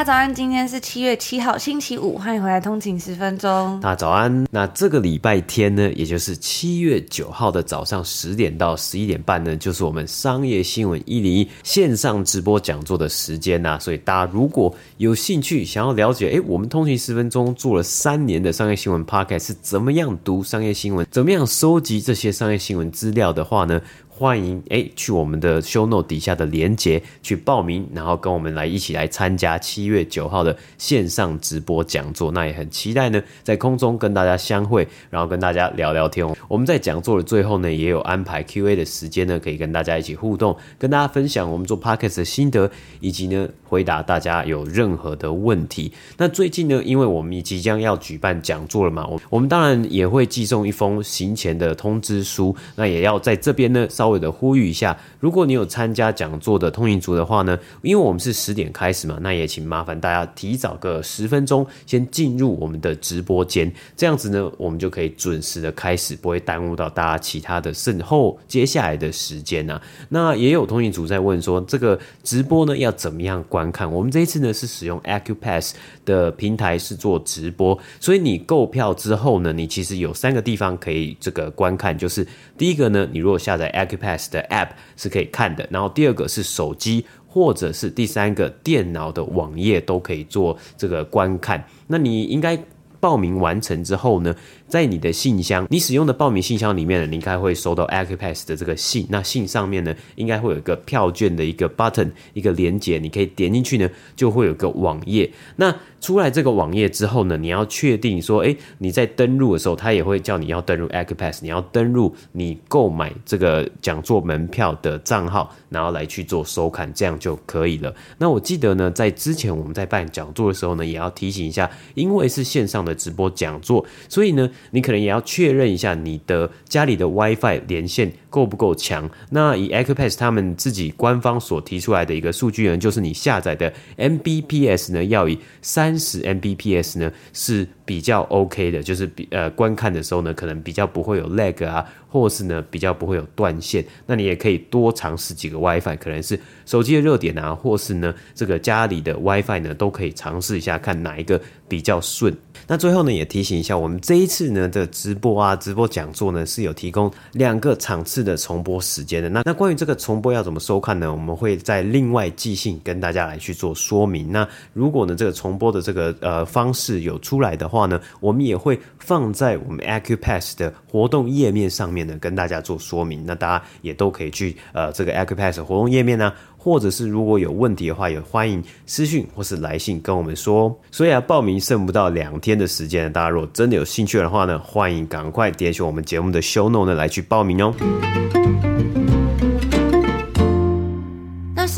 大家早安，今天是七月七号，星期五，欢迎回来通勤十分钟。大家早安，那这个礼拜天呢，也就是七月九号的早上十点到十一点半呢，就是我们商业新闻一零一线上直播讲座的时间呐、所以大家如果有兴趣想要了解，哎，我们通勤十分钟做了三年的商业新闻 Podcast 是怎么样读商业新闻，怎么样收集这些商业新闻资料的话呢？欢迎哎，去我们的 show note 底下的连结去报名，然后跟我们来一起来参加七月九号的线上直播讲座。那也很期待呢，在空中跟大家相会，然后跟大家聊聊天。我们在讲座的最后呢，也有安排 Q&A 的时间呢，可以跟大家一起互动，跟大家分享我们做 Podcast 的心得，以及呢回答大家有任何的问题。那最近呢，因为我们即将要举办讲座了嘛，我我们当然也会寄送一封行前的通知书，那也要在这边呢稍。的呼吁一下，如果你有参加讲座的通勤族的话呢，因为我们是十点开始嘛，那也请麻烦大家提早个十分钟先进入我们的直播间，这样子呢，我们就可以准时的开始，不会耽误到大家其他的甚后接下来的时间呐、啊。那也有通勤族在问说，这个直播呢要怎么样观看？我们这一次呢是使用 Acupass 的平台是做直播，所以你购票之后呢，你其实有三个地方可以这个观看，就是第一个呢，你如果下载 Acupass Pass 的 App 是可以看的，然后第二个是手机，或者是第三个电脑的网页都可以做这个观看。那你应该报名完成之后呢，在你的信箱，你使用的报名信箱里面呢，你应该会收到 Acupass 的这个信。那信上面呢，应该会有一个票券的一个 button，一个连接，你可以点进去呢，就会有个网页。那出来这个网页之后呢，你要确定说，诶，你在登录的时候，他也会叫你要登录 Accupass，你要登录你购买这个讲座门票的账号，然后来去做收看，这样就可以了。那我记得呢，在之前我们在办讲座的时候呢，也要提醒一下，因为是线上的直播讲座，所以呢。你可能也要确认一下你的家里的 WiFi 连线够不够强。那以 a c u p a s s 他们自己官方所提出来的一个数据呢，就是你下载的 Mbps 呢，要以三十 Mbps 呢是比较 OK 的，就是比呃观看的时候呢，可能比较不会有 lag 啊。或是呢，比较不会有断线，那你也可以多尝试几个 WiFi，可能是手机的热点啊，或是呢这个家里的 WiFi 呢，都可以尝试一下，看哪一个比较顺。那最后呢，也提醒一下，我们这一次呢的直播啊，直播讲座呢是有提供两个场次的重播时间的。那那关于这个重播要怎么收看呢？我们会在另外寄信跟大家来去做说明。那如果呢这个重播的这个呃方式有出来的话呢，我们也会放在我们 Acupass 的活动页面上面呢。跟大家做说明，那大家也都可以去呃这个 Acupass 活动页面呢、或者是如果有问题的话，也欢迎私讯或是来信跟我们说。所以啊，报名剩不到两天的时间，大家如果真的有兴趣的话呢，欢迎赶快点选我们节目的 Show Note 呢来去报名哦。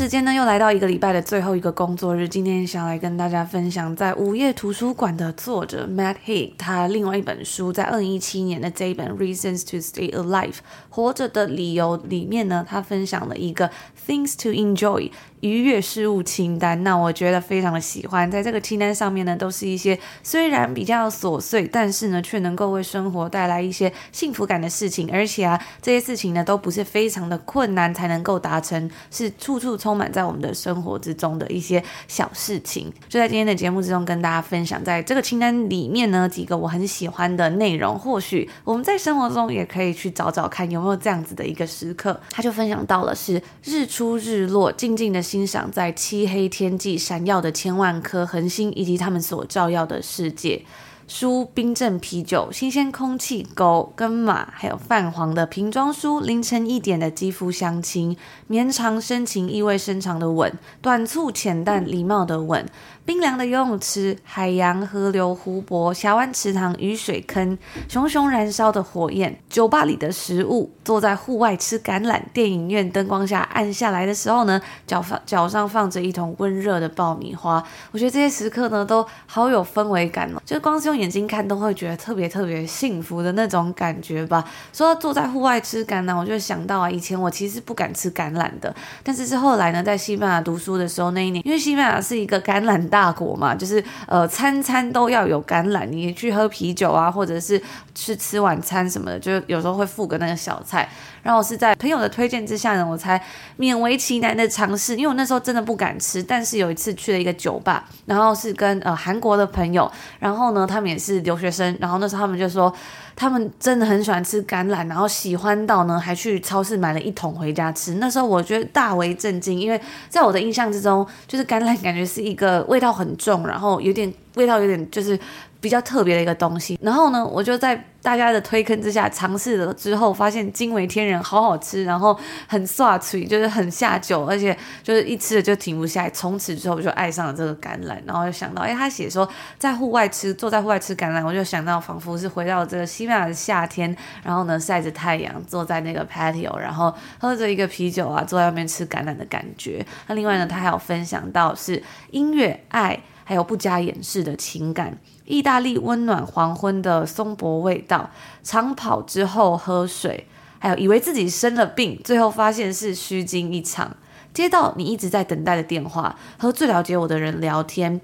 时间呢，又来到一个礼拜的最后一个工作日。今天想来跟大家分享，在午夜图书馆的作者 Matt Haig，他另外一本书，在二零一七年的这一本《Reasons to Stay Alive》活着的理由里面呢，他分享了一个 Things to Enjoy。愉悦事物清单，那我觉得非常的喜欢。在这个清单上面呢，都是一些虽然比较琐碎，但是呢，却能够为生活带来一些幸福感的事情。而且啊，这些事情呢，都不是非常的困难才能够达成，是处处充满在我们的生活之中的一些小事情。就在今天的节目之中，跟大家分享，在这个清单里面呢，几个我很喜欢的内容。或许我们在生活中也可以去找找看，有没有这样子的一个时刻。他就分享到了是日出日落，静静的。欣赏在漆黑天际闪耀的千万颗恒星，以及他们所照耀的世界。书、冰镇啤酒、新鲜空气、狗跟马，还有泛黄的瓶装书、凌晨一点的肌肤相亲、绵长深情、意味深长的吻、短促浅淡礼貌的吻。冰凉的游泳池、海洋、河流、湖泊、峡湾、池塘、雨水坑、熊熊燃烧的火焰、酒吧里的食物、坐在户外吃橄榄、电影院灯光下暗下来的时候呢，脚放脚上放着一桶温热的爆米花。我觉得这些时刻呢，都好有氛围感哦，就光是用眼睛看都会觉得特别特别幸福的那种感觉吧。说到坐在户外吃橄榄，我就想到啊，以前我其实不敢吃橄榄的，但是是后来呢，在西班牙读书的时候那一年，因为西班牙是一个橄榄。大国嘛，就是呃，餐餐都要有橄榄。你去喝啤酒啊，或者是去吃晚餐什么的，就有时候会附个那个小菜。然后是在朋友的推荐之下呢，我才勉为其难的尝试。因为我那时候真的不敢吃，但是有一次去了一个酒吧，然后是跟呃韩国的朋友，然后呢，他们也是留学生，然后那时候他们就说。他们真的很喜欢吃橄榄，然后喜欢到呢，还去超市买了一桶回家吃。那时候我觉得大为震惊，因为在我的印象之中，就是橄榄感觉是一个味道很重，然后有点味道有点就是。比较特别的一个东西，然后呢，我就在大家的推坑之下尝试了之后，发现惊为天人，好好吃，然后很爽脆，就是很下酒，而且就是一吃了就停不下来。从此之后，我就爱上了这个橄榄，然后就想到，哎，他写说在户外吃，坐在户外吃橄榄，我就想到仿佛是回到这个西班牙的夏天，然后呢，晒着太阳，坐在那个 patio，然后喝着一个啤酒啊，坐在外面吃橄榄的感觉。那另外呢，他还有分享到是音乐、爱，还有不加掩饰的情感。意大利温暖黄昏的松柏味道，长跑之后喝水，还有以为自己生了病，最后发现是虚惊一场。接到你一直在等待的电话，和最了解我的人聊天，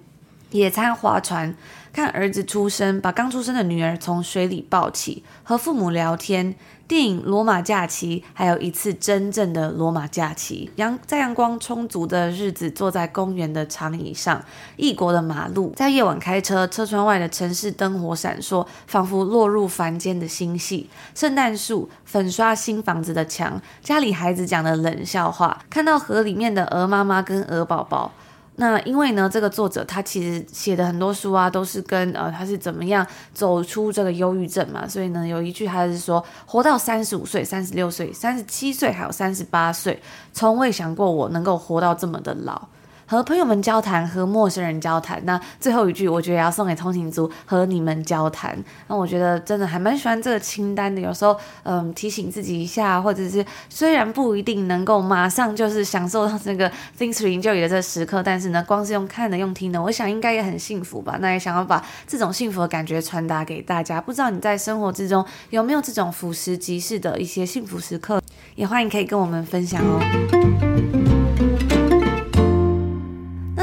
野餐划船，看儿子出生，把刚出生的女儿从水里抱起，和父母聊天。电影《罗马假期》，还有一次真正的罗马假期。阳在阳光充足的日子，坐在公园的长椅上，异国的马路，在夜晚开车，车窗外的城市灯火闪烁，仿佛落入凡间的星系。圣诞树，粉刷新房子的墙，家里孩子讲的冷笑话，看到河里面的鹅妈妈跟鹅宝宝。那因为呢，这个作者他其实写的很多书啊，都是跟呃他是怎么样走出这个忧郁症嘛，所以呢，有一句他是说，活到三十五岁、三十六岁、三十七岁，还有三十八岁，从未想过我能够活到这么的老。和朋友们交谈，和陌生人交谈。那最后一句，我觉得也要送给通勤族，和你们交谈。那我觉得真的还蛮喜欢这个清单的。有时候，嗯，提醒自己一下，或者是虽然不一定能够马上就是享受到这个 things to enjoy 的这时刻，但是呢，光是用看的、用听的，我想应该也很幸福吧。那也想要把这种幸福的感觉传达给大家。不知道你在生活之中有没有这种俯拾即是的一些幸福时刻？也欢迎可以跟我们分享哦。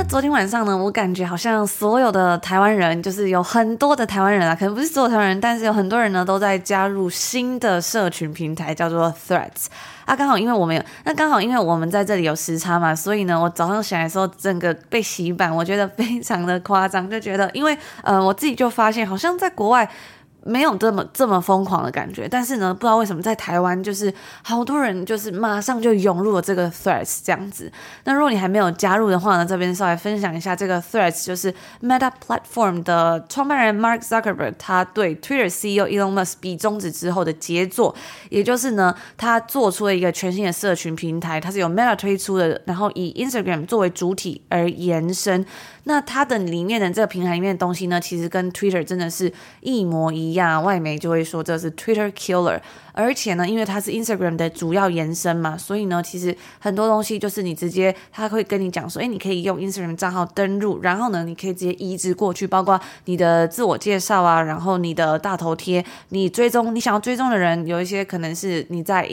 昨天晚上呢，我感觉好像所有的台湾人，就是有很多的台湾人啊，可能不是所有台湾人，但是有很多人呢都在加入新的社群平台，叫做 Threads 啊。刚好因为我们有，那刚好因为我们在这里有时差嘛，所以呢，我早上醒来的时候，整个被洗版，我觉得非常的夸张，就觉得因为呃，我自己就发现，好像在国外。没有这么这么疯狂的感觉，但是呢，不知道为什么在台湾就是好多人就是马上就涌入了这个 Threads 这样子。那如果你还没有加入的话呢，这边稍微分享一下这个 Threads，就是 Meta Platform 的创办人 Mark Zuckerberg 他对 Twitter CEO Elon Musk 比中指之后的杰作，也就是呢，他做出了一个全新的社群平台，它是由 Meta 推出的，然后以 Instagram 作为主体而延伸。那它的里面的这个平台里面的东西呢，其实跟 Twitter 真的是一模一样，外媒就会说这是 Twitter Killer，而且呢，因为它是 Instagram 的主要延伸嘛，所以呢，其实很多东西就是你直接，他会跟你讲说，诶，你可以用 Instagram 账号登录，然后呢，你可以直接移植过去，包括你的自我介绍啊，然后你的大头贴，你追踪你想要追踪的人，有一些可能是你在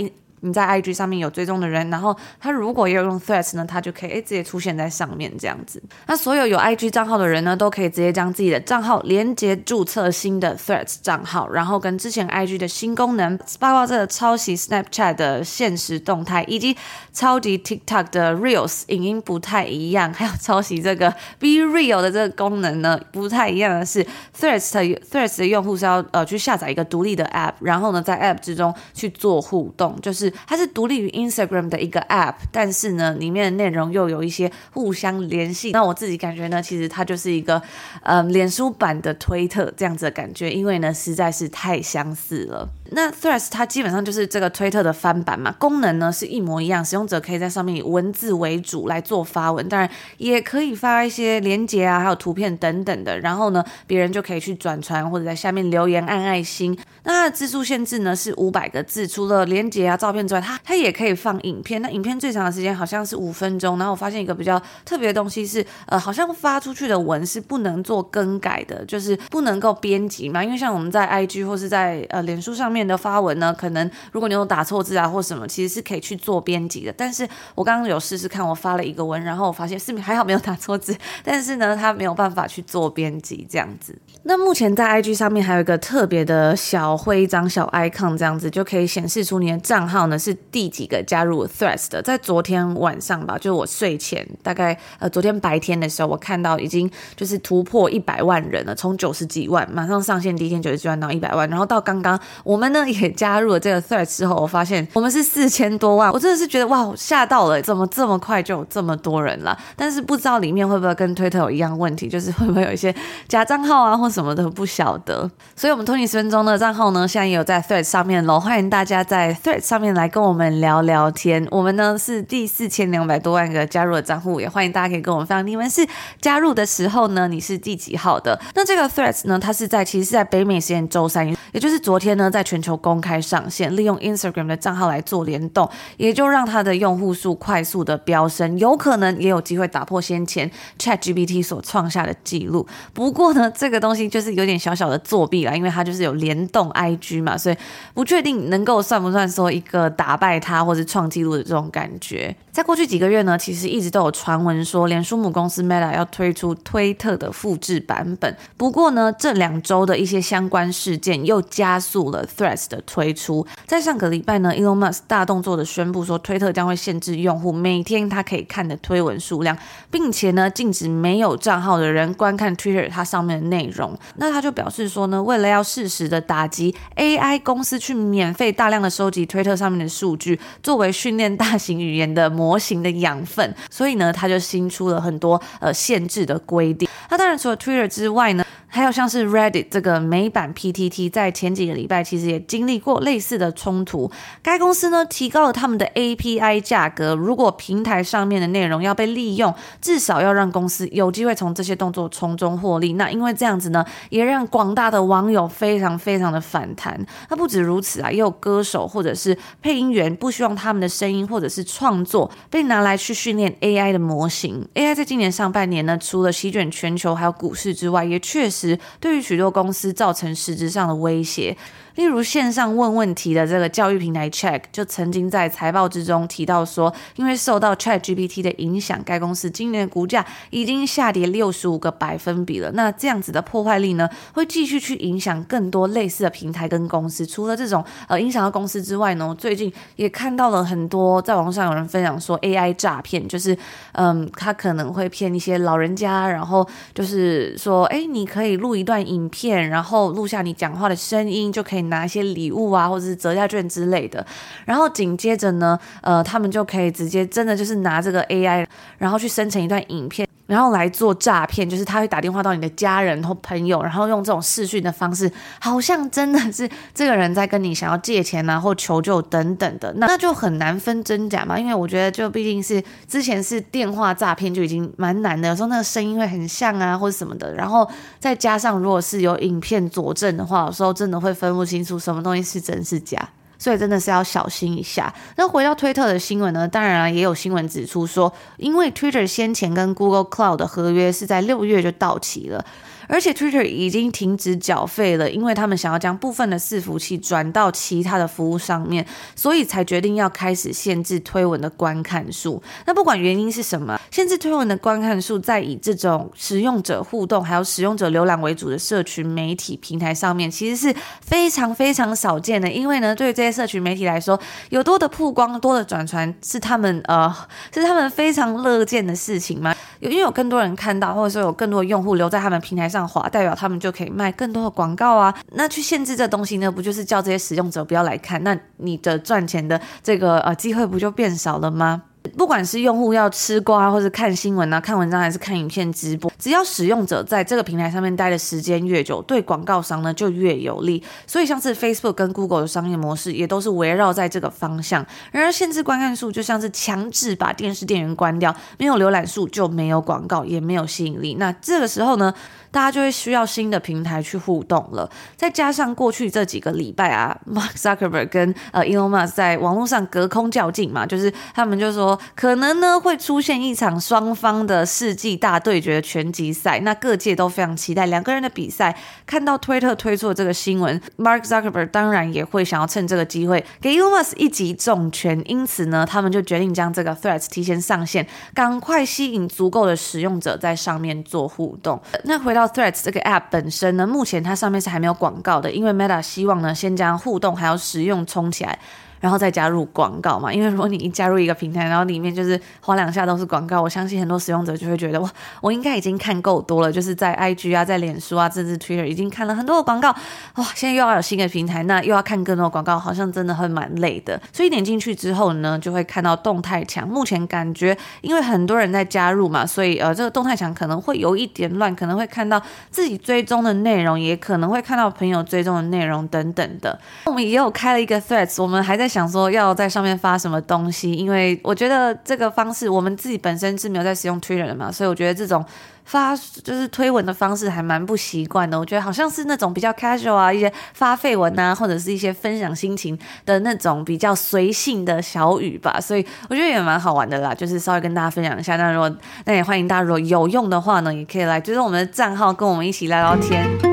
你在 IG 上面有追踪的人，然后他如果也有用 Threads 呢，他就可以诶直接出现在上面这样子。那所有有 IG 账号的人呢，都可以直接将自己的账号连接注册新的 Threads 账号，然后跟之前 IG 的新功能，包括这个抄袭 Snapchat 的限时动态，以及超级 TikTok 的 Reels 影音不太一样，还有抄袭这个 Be Real 的这个功能呢，不太一样的是 Threads 的 Threads 的用户是要呃去下载一个独立的 App，然后呢在 App 之中去做互动，就是。它是独立于 Instagram 的一个 App，但是呢，里面的内容又有一些互相联系。那我自己感觉呢，其实它就是一个呃脸书版的推特这样子的感觉，因为呢实在是太相似了。那 Threads 它基本上就是这个推特的翻版嘛，功能呢是一模一样，使用者可以在上面以文字为主来做发文，当然也可以发一些连接啊，还有图片等等的，然后呢，别人就可以去转传或者在下面留言按爱心。那它的字数限制呢是五百个字，除了连接啊、照片之外，它它也可以放影片。那影片最长的时间好像是五分钟。然后我发现一个比较特别的东西是，呃，好像发出去的文是不能做更改的，就是不能够编辑嘛，因为像我们在 IG 或是在呃脸书上面。的发文呢，可能如果你有打错字啊或什么，其实是可以去做编辑的。但是我刚刚有试试看，我发了一个文，然后我发现是还好没有打错字，但是呢，它没有办法去做编辑这样子。那目前在 IG 上面还有一个特别的小徽章、小 icon 这样子，就可以显示出你的账号呢是第几个加入 Threads 的。在昨天晚上吧，就我睡前大概呃昨天白天的时候，我看到已经就是突破一百万人了，从九十几万马上上线第一天九十几万到一百万，然后到刚刚我们们。呢也加入了这个 Threads 之后，我发现我们是四千多万，我真的是觉得哇，吓到了，怎么这么快就有这么多人了？但是不知道里面会不会跟推特有一样问题，就是会不会有一些假账号啊或什么的，不晓得。所以，我们托尼十分钟的账号呢，现在也有在 Threads 上面喽，欢迎大家在 Threads 上面来跟我们聊聊天。我们呢是第四千两百多万个加入的账户，也欢迎大家可以跟我们分享，你们是加入的时候呢，你是第几号的？那这个 Threads 呢，它是在其实是在北美时间周三，也就是昨天呢，在全全球公开上线，利用 Instagram 的账号来做联动，也就让它的用户数快速的飙升，有可能也有机会打破先前 ChatGPT 所创下的记录。不过呢，这个东西就是有点小小的作弊啦，因为它就是有联动 IG 嘛，所以不确定能够算不算说一个打败它或是创纪录的这种感觉。在过去几个月呢，其实一直都有传闻说，脸书母公司 Meta 要推出推特的复制版本。不过呢，这两周的一些相关事件又加速了 Threads 的推出，在上个礼拜呢，Elon Musk 大动作的宣布说，推特将会限制用户每天他可以看的推文数量，并且呢，禁止没有账号的人观看 Twitter 它上面的内容。那他就表示说呢，为了要适时的打击 AI 公司去免费大量的收集推特上面的数据，作为训练大型语言的模模型的养分，所以呢，他就新出了很多呃限制的规定。那当然除了 Twitter 之外呢，还有像是 Reddit 这个美版 PTT，在前几个礼拜其实也经历过类似的冲突。该公司呢提高了他们的 API 价格，如果平台上面的内容要被利用，至少要让公司有机会从这些动作从中获利。那因为这样子呢，也让广大的网友非常非常的反弹。那不止如此啊，也有歌手或者是配音员不希望他们的声音或者是创作被拿来去训练 AI 的模型。AI 在今年上半年呢，除了席卷全球还有股市之外，也确实。对于许多公司造成实质上的威胁。例如线上问问题的这个教育平台 Check 就曾经在财报之中提到说，因为受到 ChatGPT 的影响，该公司今年股价已经下跌六十五个百分比了。那这样子的破坏力呢，会继续去影响更多类似的平台跟公司。除了这种呃影响到公司之外呢，最近也看到了很多在网上有人分享说 AI 诈骗，就是嗯，他可能会骗一些老人家，然后就是说，哎，你可以录一段影片，然后录下你讲话的声音，就可以拿一些礼物啊，或者是折价券之类的，然后紧接着呢，呃，他们就可以直接真的就是拿这个 AI，然后去生成一段影片，然后来做诈骗，就是他会打电话到你的家人或朋友，然后用这种视讯的方式，好像真的是这个人在跟你想要借钱啊，或求救等等的，那那就很难分真假嘛，因为我觉得就毕竟是之前是电话诈骗就已经蛮难的，有时候那个声音会很像啊，或者什么的，然后再加上如果是有影片佐证的话，有时候真的会分不清。清楚什么东西是真是假，所以真的是要小心一下。那回到推特的新闻呢？当然啊，也有新闻指出说，因为 Twitter 先前跟 Google Cloud 的合约是在六月就到期了。而且 Twitter 已经停止缴费了，因为他们想要将部分的伺服器转到其他的服务上面，所以才决定要开始限制推文的观看数。那不管原因是什么，限制推文的观看数，在以这种使用者互动还有使用者浏览为主的社群媒体平台上面，其实是非常非常少见的。因为呢，对这些社群媒体来说，有多的曝光、多的转传是他们呃是他们非常乐见的事情吗。有因为有更多人看到，或者说有更多的用户留在他们平台上滑，代表他们就可以卖更多的广告啊。那去限制这东西呢，不就是叫这些使用者不要来看？那你的赚钱的这个呃机会不就变少了吗？不管是用户要吃瓜，或者看新闻啊、看文章，还是看影片直播，只要使用者在这个平台上面待的时间越久，对广告商呢就越有利。所以像是 Facebook 跟 Google 的商业模式，也都是围绕在这个方向。然而，限制观看数就像是强制把电视电源关掉，没有浏览数就没有广告，也没有吸引力。那这个时候呢，大家就会需要新的平台去互动了。再加上过去这几个礼拜啊，Mark Zuckerberg 跟呃 Elon Musk 在网络上隔空较劲嘛，就是他们就说可能呢会出现一场双方的世纪大对决的拳击赛。那各界都非常期待两个人的比赛。看到推特推出的这个新闻，Mark Zuckerberg 当然也会想要趁这个机会给 Elon Musk 一击重拳。因此呢，他们就决定将这个 Threads 提前上线，赶快吸引足够的使用者在上面做互动。那回到 Threads 这个 App 本身呢，目前它上面是还没有广告的，因为 Meta 希望呢先将互动还有使用冲起来。然后再加入广告嘛，因为如果你一加入一个平台，然后里面就是滑两下都是广告，我相信很多使用者就会觉得哇，我应该已经看够多了，就是在 IG 啊，在脸书啊，甚至 Twitter 已经看了很多的广告，哇，现在又要有新的平台，那又要看更多的广告，好像真的会蛮累的。所以点进去之后呢，就会看到动态墙。目前感觉因为很多人在加入嘛，所以呃，这个动态墙可能会有一点乱，可能会看到自己追踪的内容，也可能会看到朋友追踪的内容等等的。我们也有开了一个 Threads，我们还在。想说要在上面发什么东西，因为我觉得这个方式，我们自己本身是没有在使用 Twitter 的嘛，所以我觉得这种发就是推文的方式还蛮不习惯的。我觉得好像是那种比较 casual 啊，一些发废文啊，或者是一些分享心情的那种比较随性的小语吧，所以我觉得也蛮好玩的啦。就是稍微跟大家分享一下，那如果那也欢迎大家如果有用的话呢，也可以来就是我们的账号跟我们一起聊聊天。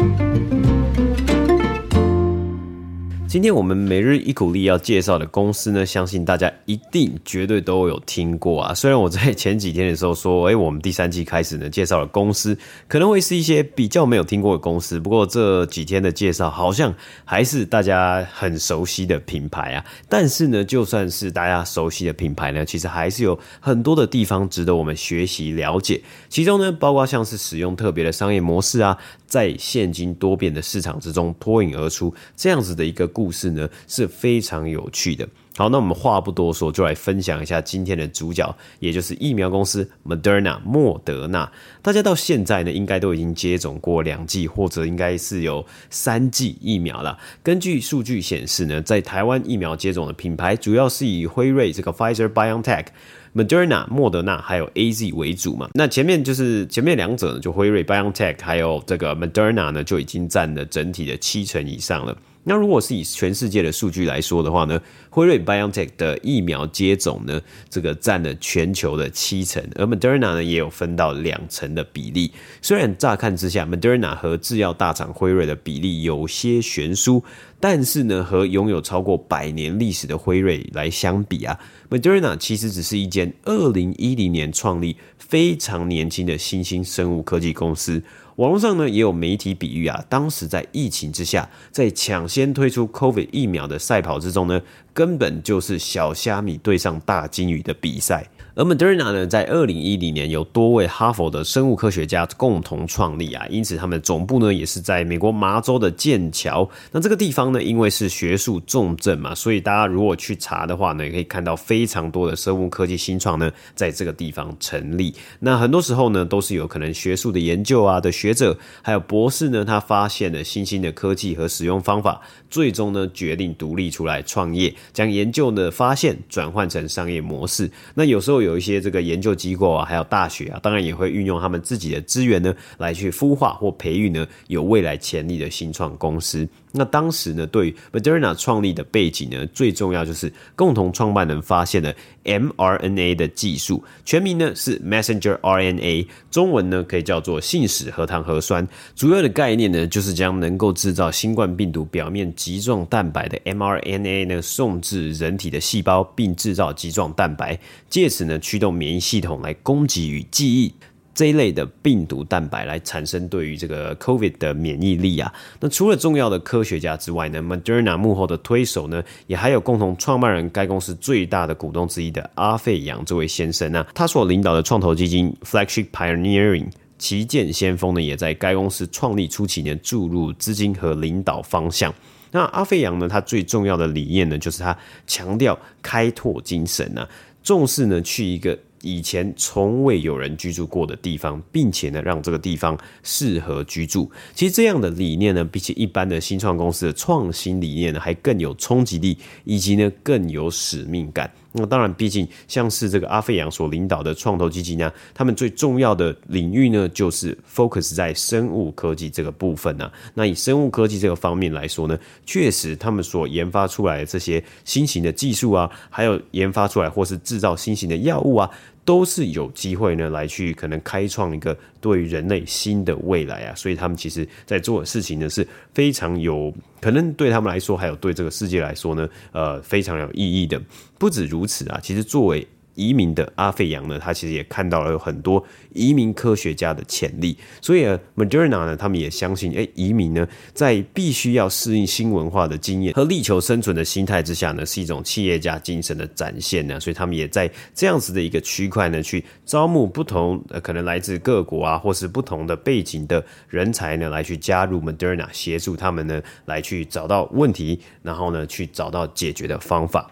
今天我们每日一鼓励要介绍的公司呢，相信大家一定绝对都有听过啊。虽然我在前几天的时候说，哎，我们第三季开始呢，介绍的公司可能会是一些比较没有听过的公司，不过这几天的介绍好像还是大家很熟悉的品牌啊。但是呢，就算是大家熟悉的品牌呢，其实还是有很多的地方值得我们学习了解。其中呢，包括像是使用特别的商业模式啊。在现今多变的市场之中脱颖而出，这样子的一个故事呢，是非常有趣的。好，那我们话不多说，就来分享一下今天的主角，也就是疫苗公司 Moderna 莫德纳。大家到现在呢，应该都已经接种过两剂，或者应该是有三剂疫苗了。根据数据显示呢，在台湾疫苗接种的品牌，主要是以辉瑞这个 Pfizer BioNTech。Moderna、莫德纳还有 AZ 为主嘛，那前面就是前面两者呢，就辉瑞、BioNTech 还有这个 Moderna 呢，就已经占了整体的七成以上了。那如果是以全世界的数据来说的话呢，辉瑞 BioNTech 的疫苗接种呢，这个占了全球的七成，而 Moderna 呢也有分到两成的比例。虽然乍看之下，Moderna 和制药大厂辉瑞的比例有些悬殊，但是呢，和拥有超过百年历史的辉瑞来相比啊，Moderna 其实只是一间二零一零年创立、非常年轻的新兴生物科技公司。网络上呢也有媒体比喻啊，当时在疫情之下，在抢先推出 COVID 疫苗的赛跑之中呢，根本就是小虾米对上大鲸鱼的比赛。而 Moderna 呢，在二零一零年由多位哈佛的生物科学家共同创立啊，因此他们总部呢也是在美国麻州的剑桥。那这个地方呢，因为是学术重镇嘛，所以大家如果去查的话呢，也可以看到非常多的生物科技新创呢，在这个地方成立。那很多时候呢，都是有可能学术的研究啊的学者，还有博士呢，他发现了新兴的科技和使用方法，最终呢决定独立出来创业，将研究的发现转换成商业模式。那有时候有。一些这个研究机构啊，还有大学啊，当然也会运用他们自己的资源呢，来去孵化或培育呢有未来潜力的新创公司。那当时呢，对于 Moderna 创立的背景呢，最重要就是共同创办人发现了 mRNA 的技术，全名呢是 Messenger RNA，中文呢可以叫做信使核糖核酸。主要的概念呢，就是将能够制造新冠病毒表面棘状蛋白的 mRNA 呢送至人体的细胞，并制造棘状蛋白，借此呢驱动免疫系统来攻击与记忆。这一类的病毒蛋白来产生对于这个 COVID 的免疫力啊。那除了重要的科学家之外呢，Moderna 幕后的推手呢，也还有共同创办人，该公司最大的股东之一的阿费扬这位先生啊，他所领导的创投基金 Flagship Pioneering 旗舰先锋呢，也在该公司创立初期呢注入资金和领导方向。那阿费扬呢，他最重要的理念呢，就是他强调开拓精神啊，重视呢去一个。以前从未有人居住过的地方，并且呢，让这个地方适合居住。其实这样的理念呢，比起一般的新创公司的创新理念呢，还更有冲击力，以及呢，更有使命感。那当然，毕竟像是这个阿费扬所领导的创投基金呢，他们最重要的领域呢，就是 focus 在生物科技这个部分呢。那以生物科技这个方面来说呢，确实他们所研发出来的这些新型的技术啊，还有研发出来或是制造新型的药物啊。都是有机会呢，来去可能开创一个对于人类新的未来啊，所以他们其实在做的事情呢，是非常有可能对他们来说，还有对这个世界来说呢，呃，非常有意义的。不止如此啊，其实作为移民的阿费扬呢，他其实也看到了有很多移民科学家的潜力，所以 Moderna 呢，他们也相信，哎，移民呢，在必须要适应新文化的经验和力求生存的心态之下呢，是一种企业家精神的展现呢，所以他们也在这样子的一个区块呢，去招募不同呃，可能来自各国啊，或是不同的背景的人才呢，来去加入 Moderna，协助他们呢，来去找到问题，然后呢，去找到解决的方法。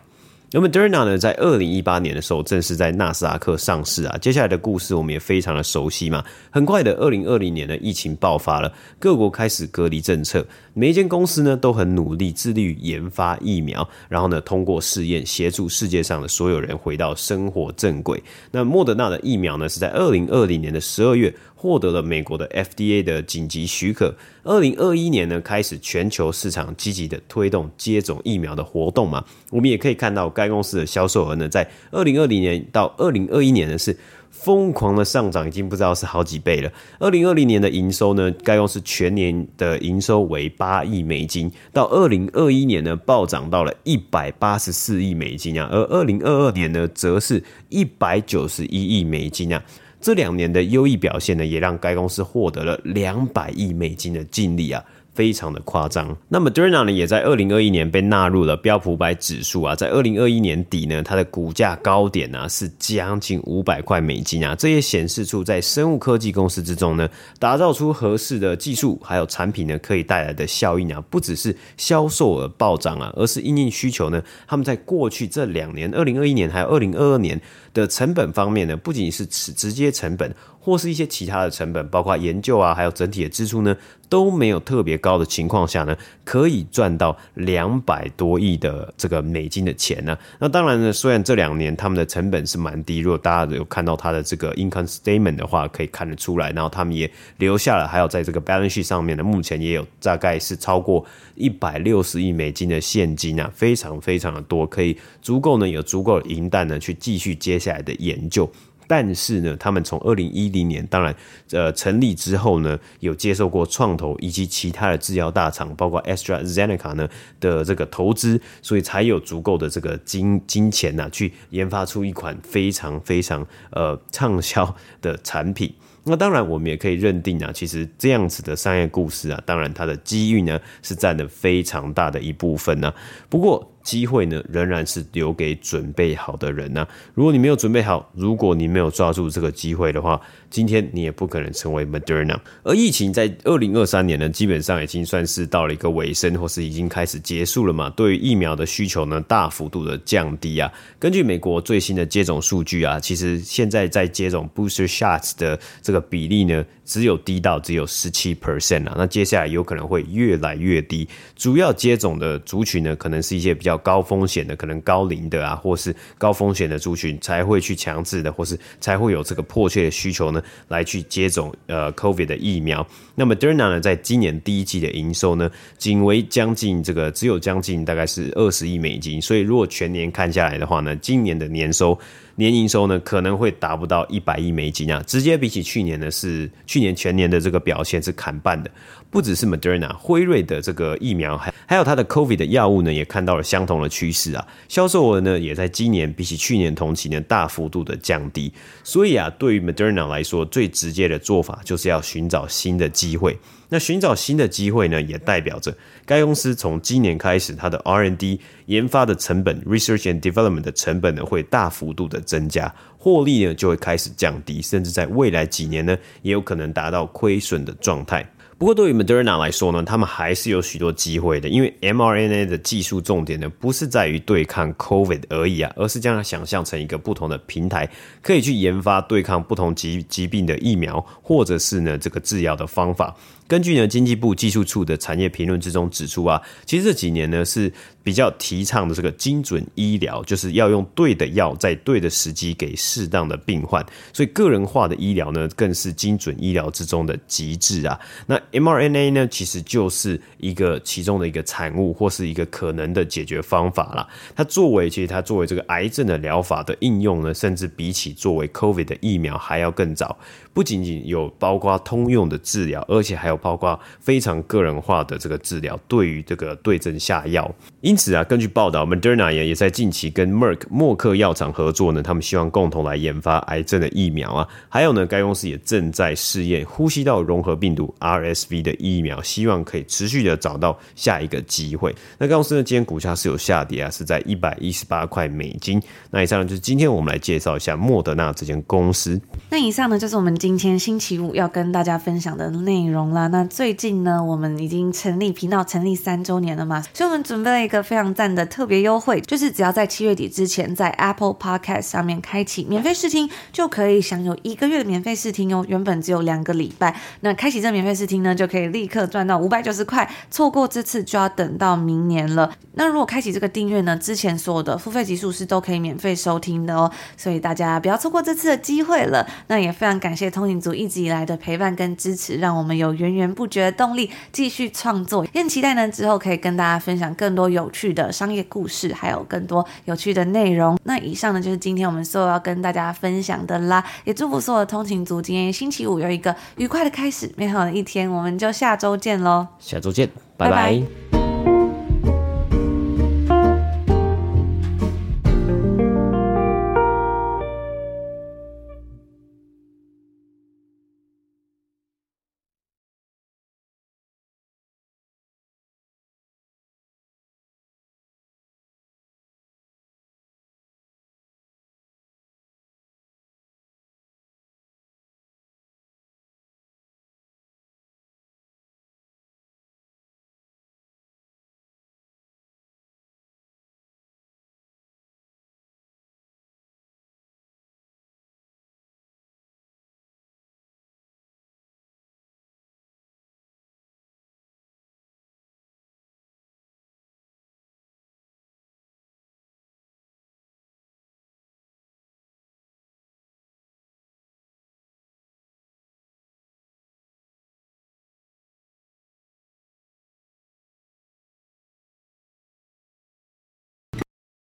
那么 Moderna 呢，在二零一八年的时候正式在纳斯达克上市啊。接下来的故事我们也非常的熟悉嘛。很快的，二零二零年的，疫情爆发了，各国开始隔离政策，每一间公司呢都很努力，致力于研发疫苗，然后呢通过试验，协助世界上的所有人回到生活正轨。那莫德纳的疫苗呢，是在二零二零年的十二月。获得了美国的 FDA 的紧急许可。二零二一年呢，开始全球市场积极的推动接种疫苗的活动嘛。我们也可以看到，该公司的销售额呢，在二零二零年到二零二一年呢，是疯狂的上涨，已经不知道是好几倍了。二零二零年的营收呢，该公司全年的营收为八亿美金，到二零二一年呢，暴涨到了一百八十四亿美金啊，而二零二二年呢，则是一百九十一亿美金啊。这两年的优异表现呢，也让该公司获得了两百亿美金的净利啊。非常的夸张。那么 Moderna 呢，也在二零二一年被纳入了标普五百指数啊。在二零二一年底呢，它的股价高点呢、啊、是将近五百块美金啊。这也显示出在生物科技公司之中呢，打造出合适的技术还有产品呢，可以带来的效应啊，不只是销售额暴涨啊，而是因应需求呢。他们在过去这两年，二零二一年还有二零二二年的成本方面呢，不仅是直直接成本。或是一些其他的成本，包括研究啊，还有整体的支出呢，都没有特别高的情况下呢，可以赚到两百多亿的这个美金的钱呢。那当然呢，虽然这两年他们的成本是蛮低，如果大家有看到他的这个 income statement 的话，可以看得出来。然后他们也留下了，还有在这个 balance sheet 上面呢，目前也有大概是超过一百六十亿美金的现金啊，非常非常的多，可以足够呢有足够的银弹呢去继续接下来的研究。但是呢，他们从二零一零年，当然，呃，成立之后呢，有接受过创投以及其他的制药大厂，包括 AstraZeneca 呢的这个投资，所以才有足够的这个金金钱呐、去研发出一款非常非常呃畅销的产品。那当然，我们也可以认定啊，其实这样子的商业故事啊，当然它的机遇呢是占了非常大的一部分呢、不过，机会呢，仍然是留给准备好的人呐、如果你没有准备好，如果你没有抓住这个机会的话，今天你也不可能成为 Moderna。而疫情在二零二三年呢，基本上已经算是到了一个尾声，或是已经开始结束了嘛。对于疫苗的需求呢，大幅度的降低啊。根据美国最新的接种数据啊，其实现在在接种 booster shots 的这个比例呢，只有低到只有十七 percent 啊。那接下来有可能会越来越低。主要接种的族群呢，可能是一些比较高风险的，可能高龄的啊，或是高风险的族群才会去强制的，或是才会有这个迫切的需求呢，来去接种呃 COVID 的疫苗。那么 d e r n a 呢，在今年第一季的营收呢，仅为将近这个只有将近大概是二十亿美金，所以如果全年看下来的话呢，今年的年收。年营收呢可能会达不到一百亿美金啊，直接比起去年呢是去年全年的这个表现是砍半的。不只是 Moderna 辉瑞的这个疫苗，还还有它的 COVID 的药物呢，也看到了相同的趋势啊，销售额呢也在今年比起去年同期呢大幅度的降低。所以啊，对于 Moderna 来说，最直接的做法就是要寻找新的机会。那寻找新的机会呢，也代表着该公司从今年开始，它的 R&D 研发的成本，Research and Development 的成本呢会大幅度的增加，获利呢就会开始降低，甚至在未来几年呢也有可能达到亏损的状态。不过，对于 Moderna 来说呢，他们还是有许多机会的，因为 mRNA 的技术重点呢，不是在于对抗 COVID 而已啊，而是将它想象成一个不同的平台，可以去研发对抗不同疾疾病的疫苗，或者是呢这个制药的方法。根据呢经济部技术处的产业评论之中指出啊，其实这几年呢是比较提倡的这个精准医疗，就是要用对的药在对的时机给适当的病患，所以个人化的医疗呢更是精准医疗之中的极致啊。那 mRNA 呢其实就是一个其中的一个产物或是一个可能的解决方法啦。它作为其实它作为这个癌症的疗法的应用呢，甚至比起作为 COVID 的疫苗还要更早。不仅仅有包括通用的治疗，而且还有包括非常个人化的这个治疗，对于这个对症下药。因此啊，根据报道，Moderna 也也在近期跟 Merck 默克药厂合作呢，他们希望共同来研发癌症的疫苗啊。还有呢，该公司也正在试验呼吸道融合病毒 RSV 的疫苗，希望可以持续的找到下一个机会。那该公司呢，今天股价是有下跌啊，是在一百一十八块美金。那以上呢，就是今天我们来介绍一下莫德纳这间公司。那以上呢，就是我们今天星期五要跟大家分享的内容啦。那最近呢，我们已经成立频道成立三周年了嘛，所以我们准备了一个非常赞的特别优惠，就是只要在七月底之前在 Apple Podcast 上面开启免费试听，就可以享有一个月的免费试听哦。原本只有两个礼拜，那开启这免费试听呢，就可以立刻赚到五百九十块。错过这次就要等到明年了。那如果开启这个订阅呢，之前所有的付费集数是都可以免费收听的哦。所以大家不要错过这次的机会了。那也非常感谢。通影族一直以来的陪伴跟支持，让我们有源源源不绝的动力继续创作。也很期待呢，之后可以跟大家分享更多有趣的商业故事，还有更多有趣的内容。那以上呢，就是今天我们所有要跟大家分享的啦。也祝福所有的通勤族今天星期五有一个愉快的开始，美好的一天。我们就下周见喽！下周见，拜拜。拜拜。